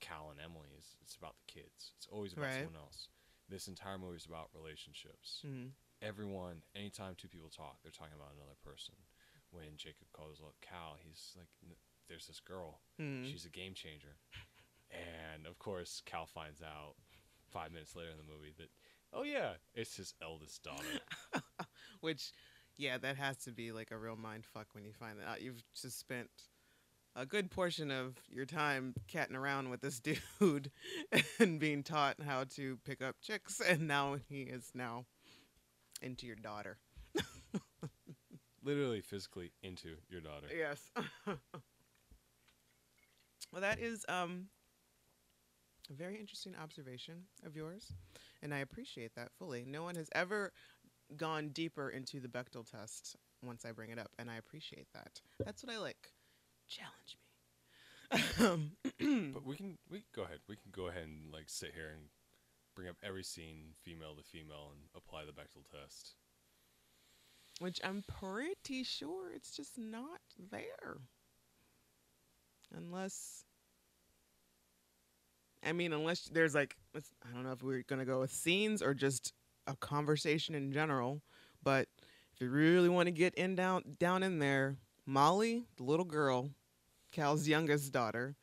Cal and Emily is it's about the kids. It's always about Right. someone else. This entire movie is about relationships. mm, Everyone, anytime two people talk, they're talking about another person. When Jacob calls up Cal, he's like, "There's this girl. mm. She's a game changer." *laughs* And of course, Cal finds out five minutes later in the movie that, oh yeah, it's his eldest daughter. *laughs* Which, yeah, that has to be like a real mind fuck when you find that out. You've just spent a good portion of your time catting around with this *laughs* dude and being taught how to pick up chicks, and now he is now into your daughter. *laughs* Literally, physically into your daughter. Yes. *laughs* well, that is um a very interesting observation of yours, and I appreciate that fully. No one has ever gone deeper into the Bechdel test once I bring it up, and I appreciate that. That's what I like. Challenge me. Um, *clears throat* but we can we can go ahead. We can go ahead and like sit here and bring up every scene female to female and apply the Bechdel test. which I'm pretty sure it's just not there. Unless, I mean, unless there's like, I don't know if we're gonna go with scenes or just a conversation in general. But if you really want to get in down down in there, Molly, the little girl, Cal's youngest daughter,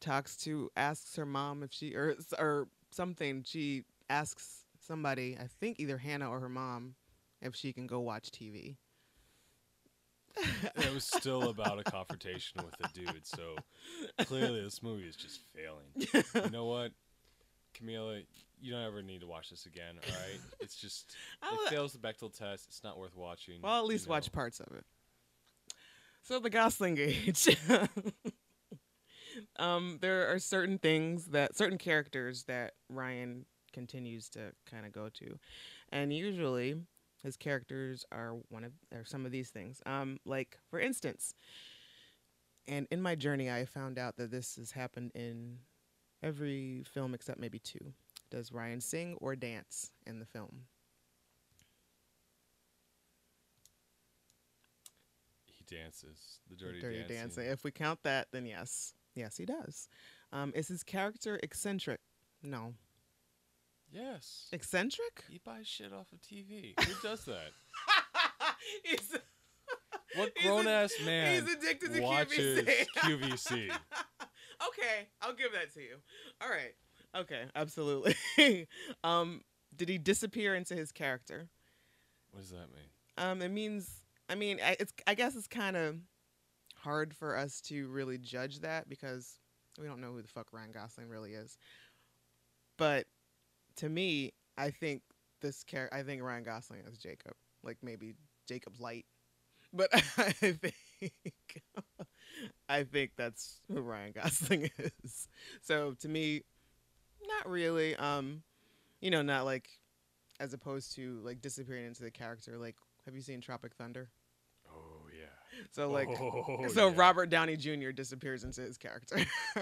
talks to asks her mom if she or or something. She asks somebody, I think either Hannah or her mom, if she can go watch TV. *laughs* It was still about a *laughs* confrontation with a dude. So clearly, this movie is just failing. You know what, Camila? You don't ever need to watch this again. All right? It's just *laughs* it fails the Bechdel test. It's not worth watching. Well, at you least watch parts of it. So the Gosling age. *laughs* um, there are certain things that certain characters that Ryan continues to kind of go to, and usually his characters are one of or some of these things. Um, like for instance, and in my journey, I found out that this has happened in every film except maybe two. Does Ryan sing or dance in the film? Dances. The dirty, Dirty dancing. dancing. If we count that, then yes, yes, he does. Um, is his character eccentric? No, Yes. eccentric. He buys shit off of TV. Who *laughs* does that? *laughs* *laughs* What grown ass man he's addicted to watches QVC. QVC? okay, I'll give that to you. All right. Okay, absolutely. um, did he disappear into his character? What does that mean? Um, it means. I mean, I, it's. I guess it's kind of hard for us to really judge that because we don't know who the fuck Ryan Gosling really is. But to me, I think this character. I think Ryan Gosling is Jacob. Like maybe Jacob Light. But *laughs* I think. *laughs* I think that's who Ryan Gosling *laughs* is. So to me, not really. Um, you know, not like as opposed to like disappearing into the character. Like, have you seen Tropic Thunder? Oh yeah. So like, Oh, so yeah. Robert Downey Jr. disappears into his character. *laughs*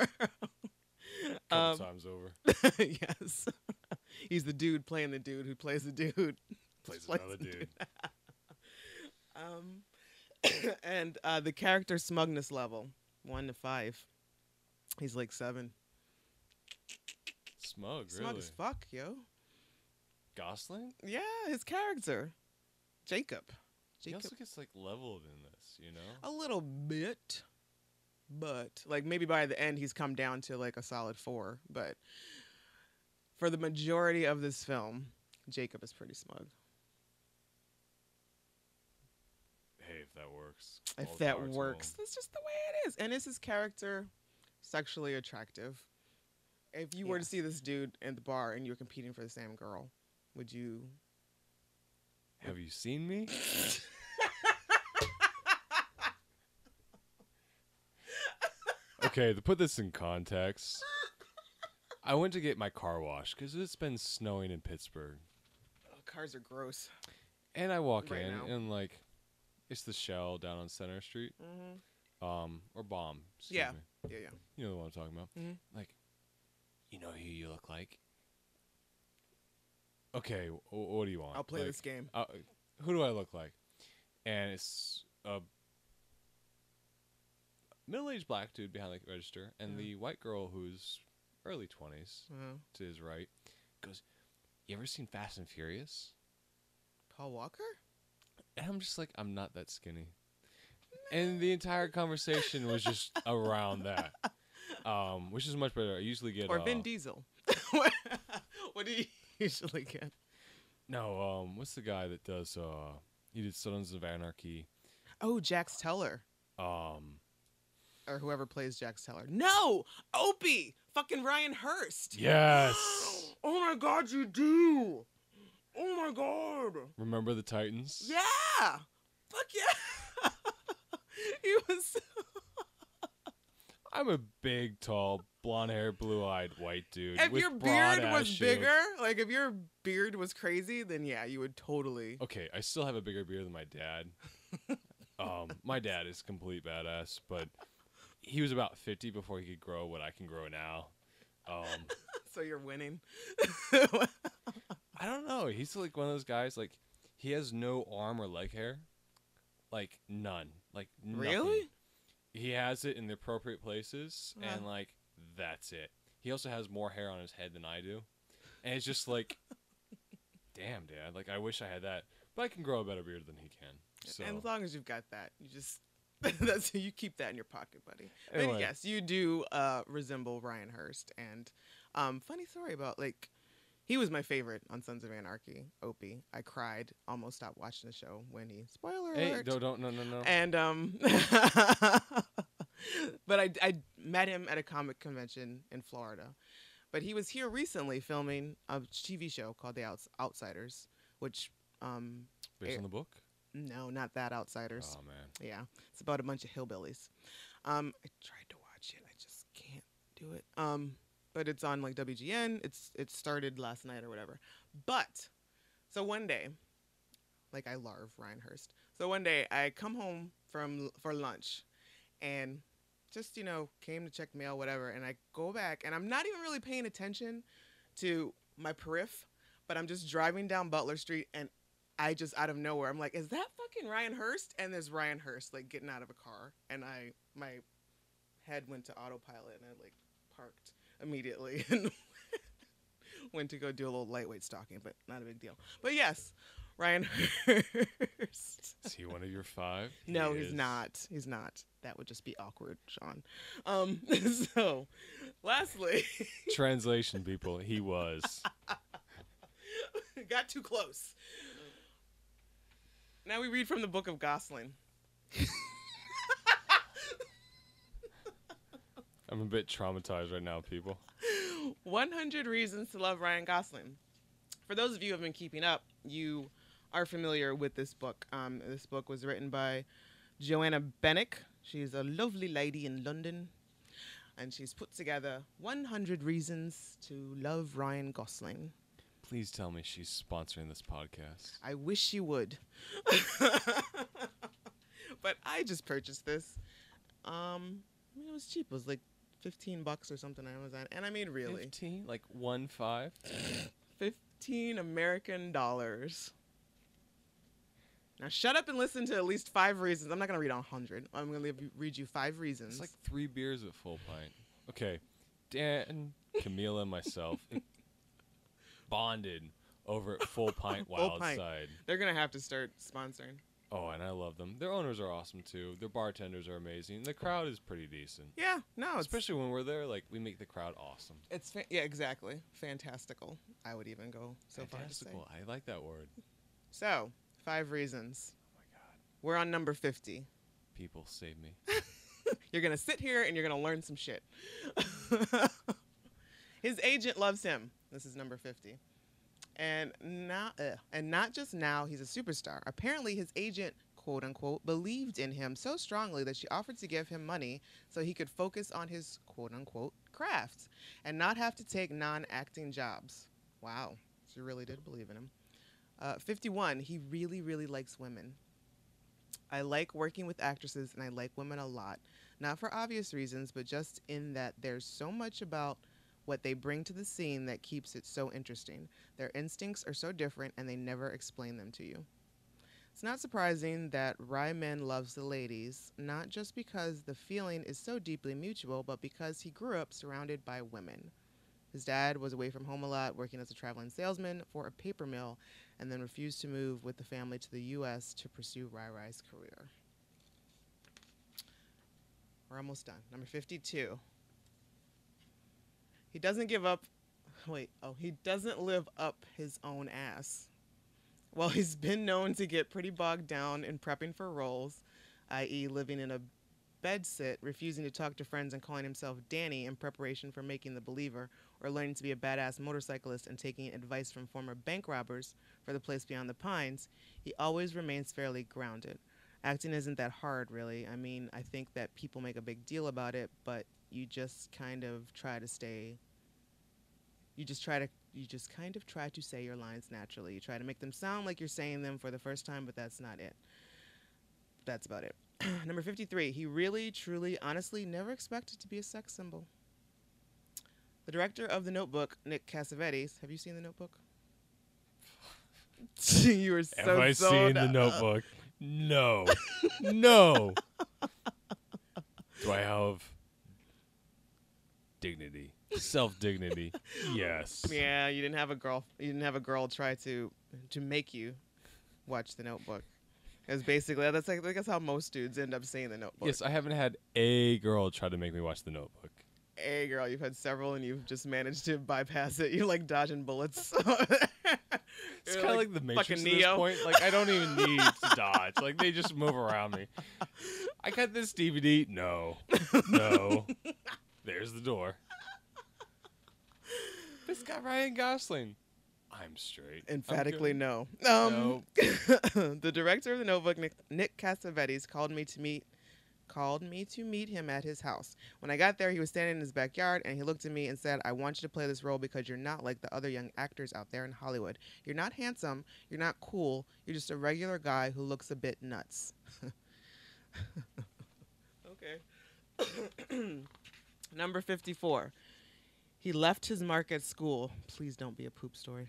Couple um, times over. *laughs* yes, *laughs* he's the dude playing the dude who plays the dude. Plays plays another the dude. Um, *coughs* and uh, the character smugness level one to five. He's like seven. Smug, Smug really. as fuck, yo. Gosling? Yeah, his character, Jacob. He Jacob, also gets like leveled in this, you know? a little bit, but like maybe by the end he's come down to like a solid four. But for the majority of this film, Jacob is pretty smug. Hey, if that works. If that works, that's just the way it is. And is his character sexually attractive? If you were to see this dude in the bar and you were competing for the same girl, would you? Have you seen me? okay, to put this in context, I went to get my car washed because it's been snowing in Pittsburgh. Oh, cars are gross. And I walk Right in now. and like, it's the Shell down on Center Street, Mm-hmm. um, or Bomb. Yeah. me. Yeah, yeah. You know what I'm talking about. Mhm. Like, you know who you look like. Okay, what do you want? I'll play Like, this game. uh, who do I look like? And it's a middle-aged black dude behind the register, and Yeah. the white girl who's early twenties Uh-huh. to his right goes, "You ever seen Fast and Furious?" Paul Walker? And I'm just like, I'm not that skinny. And the entire conversation was just *laughs* around that, um, which is much better. I usually get Or uh, Vin Diesel? *laughs* what do you usually get? No, um, what's the guy that does? Uh, he did Sons of Anarchy. Oh, Jax Teller. Um, Or whoever plays Jax Teller. No! Opie! Fucking Ryan Hurst. yes. *gasps* Oh my god, you do! Oh my god! Remember the Titans? Yeah! Fuck yeah! *laughs* he was. I'm a big, tall, blonde-haired, blue-eyed white dude. If your beard was bigger, like if your beard was crazy, then yeah, you would totally. Okay, I still have a bigger beard than my dad. *laughs* um, my dad is complete badass, but he was about 50 before he could grow what I can grow now. Um, *laughs* so you're winning. I don't know. He's like one of those guys. Like he has no arm or leg hair, like none. Like nothing. Really? He has it in the appropriate places, Huh. and like that's it. He also has more hair on his head than I do, and it's just like, *laughs* damn, dad. Like I wish I had that, but I can grow a better beard than he can. So And as long as you've got that, you just *laughs* that's you keep that in your pocket, buddy. But yes, you do uh, resemble Ryan Hurst. And um, funny story about like he was my favorite on Sons of Anarchy. Opie, I cried, almost stopped watching the show when he spoiler hey, alert. don't don't no no no. And um, *laughs* *laughs* but I I met him at a comic convention in Florida. But he was here recently filming a TV show called The Outs- Outsiders, which um, Based on the book. no, not that Outsiders. Oh man. Yeah, it's about a bunch of hillbillies. Um, I tried to watch it, I just can't do it. Um, but it's on like WGN. It's it started last night or whatever. But so one day, like I love Ryan Hurst. So one day I come home from for lunch, and just you know came to check mail whatever, and I go back and I'm not even really paying attention to my periph, but I'm just driving down Butler Street and I just out of nowhere, I'm like, is that fucking Ryan Hurst? And there's Ryan Hurst like getting out of a car, and I my head went to autopilot, and I like parked immediately *laughs* and *laughs* went to go do a little lightweight stalking, but not a big deal. But yes, Ryan Hurst. *laughs* Is he one of your five? He No, he's is. not. He's not. That would just be awkward, Sean. Um, *laughs* so, lastly, *laughs* Translation, people. He was. got too close. Now we read from the book of Gosling. I'm a bit traumatized right now, people. 100 Reasons to Love Ryan Gosling. For those of you who have been keeping up, you are familiar with this book. Um, this book was written by Joanna Benecke. She's a lovely lady in London, and she's put together 100 Reasons to Love Ryan Gosling. Please tell me she's sponsoring this podcast. I wish she would. *laughs* but I just purchased this. Um, I mean, it was cheap. It was like 15 bucks or something on Amazon. And I mean, really, 15? Like one five? *coughs* 15 American dollars. Now shut up and listen to at least five reasons. I'm not gonna read a hundred. I'm gonna read you five reasons. It's like three beers at full pint. Okay, Dan, Camila, and myself *laughs* bonded over at Full *laughs* Pint Full Wild Pint. Side. They're gonna have to start sponsoring. Oh, and I love them. Their owners are awesome too. Their bartenders are amazing. The crowd is pretty decent. Yeah, no, Especially when we're there, like we make the crowd awesome. it's fa- yeah, exactly, fantastical. I would even go so far to say. Fantastical. I like that word. So five reasons. Oh my god. We're on number fifty. People save me. *laughs* You're gonna sit here and you're gonna learn some shit. *laughs* His agent loves him. This is number fifty, and not uh, and not just now. He's a superstar. Apparently, his agent, quote unquote, believed in him so strongly that she offered to give him money so he could focus on his quote unquote craft and not have to take non-acting jobs. Wow, she really did believe in him. Uh, 51. He really, really likes women. I like working with actresses and I like women a lot. Not for obvious reasons, but just in that there's so much about what they bring to the scene that keeps it so interesting. Their instincts are so different and they never explain them to you. It's not surprising that Ryman loves the ladies, not just because the feeling is so deeply mutual, but because he grew up surrounded by women. His dad was away from home a lot, working as a traveling salesman for a paper mill, and then refused to move with the family to the U.S. to pursue Ry Ry's career. We're almost done. Number 52. He doesn't give up. *laughs* Wait, oh, he doesn't live up his own ass. Well, *laughs* he's been known to get pretty bogged down in prepping for roles, i.e., living in a bedsit, refusing to talk to friends, and calling himself Danny in preparation for making The Believer, or learning to be a badass motorcyclist and taking advice from former bank robbers for The Place Beyond the Pines, he always remains fairly grounded. Acting isn't that hard, really. I mean, I think that people make a big deal about it, but you just kind of try to stay. You just try to. You just kind of try to say your lines naturally. You try to make them sound like you're saying them for the first time, but that's not it. That's about it. *clears throat* Number 53. He really, truly, honestly never expected to be a sex symbol. The director of The Notebook, Nick Cassavetes. Have you seen The Notebook? *laughs* you were so Have I seen the notebook? No. *laughs* no. Do I have dignity? Self dignity? *laughs* Yes. Yeah, you didn't have a girl. You didn't have a girl try to to make you watch The Notebook. Because basically, that's like that's how most dudes end up seeing The Notebook. Yes, I haven't had a girl try to make me watch the notebook. Hey, girl, you've had several, and you've just managed to bypass it. You're like dodging bullets. *laughs* It's kind of like, the Matrix fucking at this Neo. point. Like I don't even need to dodge. Like they just move around me. I got this DVD. No, no. There's the door. This guy Ryan Gosling. I'm straight. I'm Emphatically good. no. Um, *laughs* the director of the Notebook, Nick, Nick Cassavetes, called me to meet called me to meet him at his house. When I got there, he was standing in his backyard and he looked at me and said, "I want you to play this role because you're not like the other young actors out there in Hollywood. You're not handsome, you're not cool, you're just a regular guy who looks a bit nuts." *laughs* okay. *coughs* Number 54. He left his mark at school. Please don't be a poop story.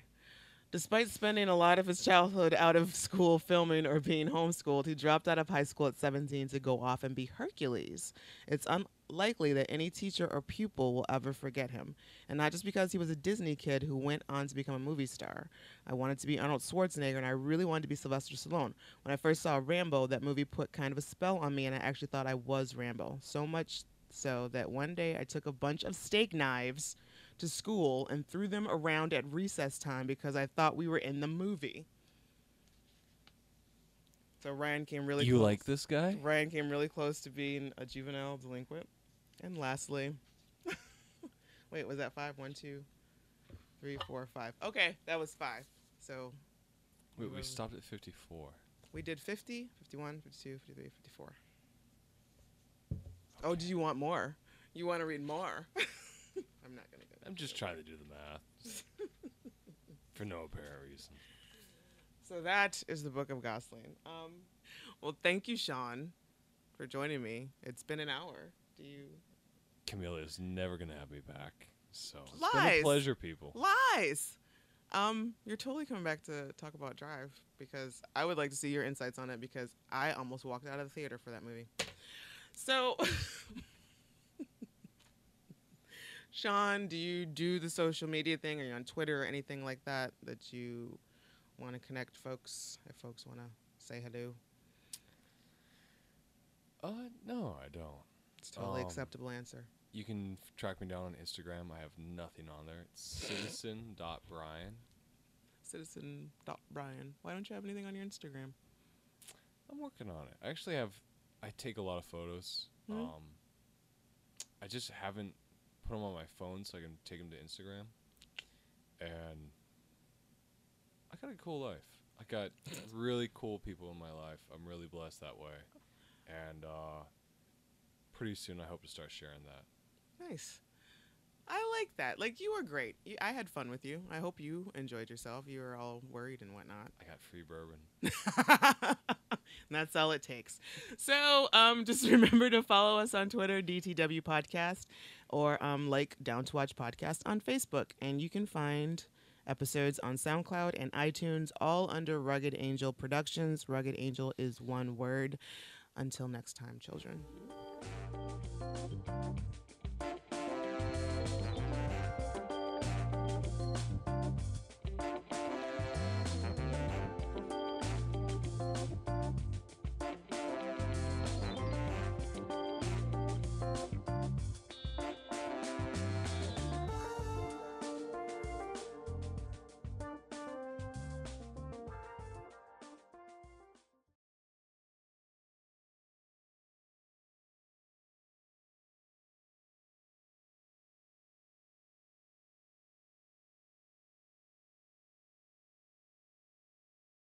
Despite spending a lot of his childhood out of school filming or being homeschooled, he dropped out of high school at 17 to go off and be Hercules. It's unlikely that any teacher or pupil will ever forget him. And not just because he was a Disney kid who went on to become a movie star. I wanted to be Arnold Schwarzenegger and I really wanted to be Sylvester Stallone. When I first saw Rambo, that movie put kind of a spell on me and I actually thought I was Rambo. So much so that one day I took a bunch of steak knives to school and threw them around at recess time because I thought we were in the movie. So Ryan came really You close. like this guy? Ryan came really close to being a juvenile delinquent. And lastly, *laughs* wait, was that five? One, two, three, four, five. Okay, that was five. So Wait, we Um, stopped at 54. we did 50, 51, 52, 53, 54. Oh, do you want more? You want to read more? *laughs* I'm not going to go. I'm just trying to do the math. *laughs* For no apparent reason. So that is the Book of Gosling. Um, well, thank you, Sean, for joining me. It's been an hour. Do you Camila is never gonna have me back. So it's been Lies. a pleasure, people. lies? Um, you're totally coming back to talk about Drive because I would like to see your insights on it because I almost walked out of the theater for that movie. So, *laughs* Sean, do you do the social media thing? Are you on Twitter or anything like that that you want to connect folks if folks want to say hello? Uh, no, I don't. It's a totally Um, acceptable answer. You can f- track me down on Instagram. I have nothing on there. It's *laughs* citizen.brian. Citizen dot Brian. Why don't you have anything on your Instagram? I'm working on it. I actually have. I take a lot of photos. Mhm. Um, I just haven't put them on my phone so I can take them to Instagram. And I got a cool life. I got *laughs* really cool people in my life. I'm really blessed that way. And uh, pretty soon, I hope to start sharing that. Nice. I like that. Like you were great. You, I had fun with you. I hope you enjoyed yourself. You were all worried and whatnot. I got free bourbon. and *laughs* that's all it takes. So um, *laughs* just remember to follow us on Twitter, DTW Podcast, or um, like Down to Watch Podcast on Facebook. And you can find episodes on SoundCloud and iTunes, all under Rugged Angel Productions. Rugged Angel is one word. Until next time, children.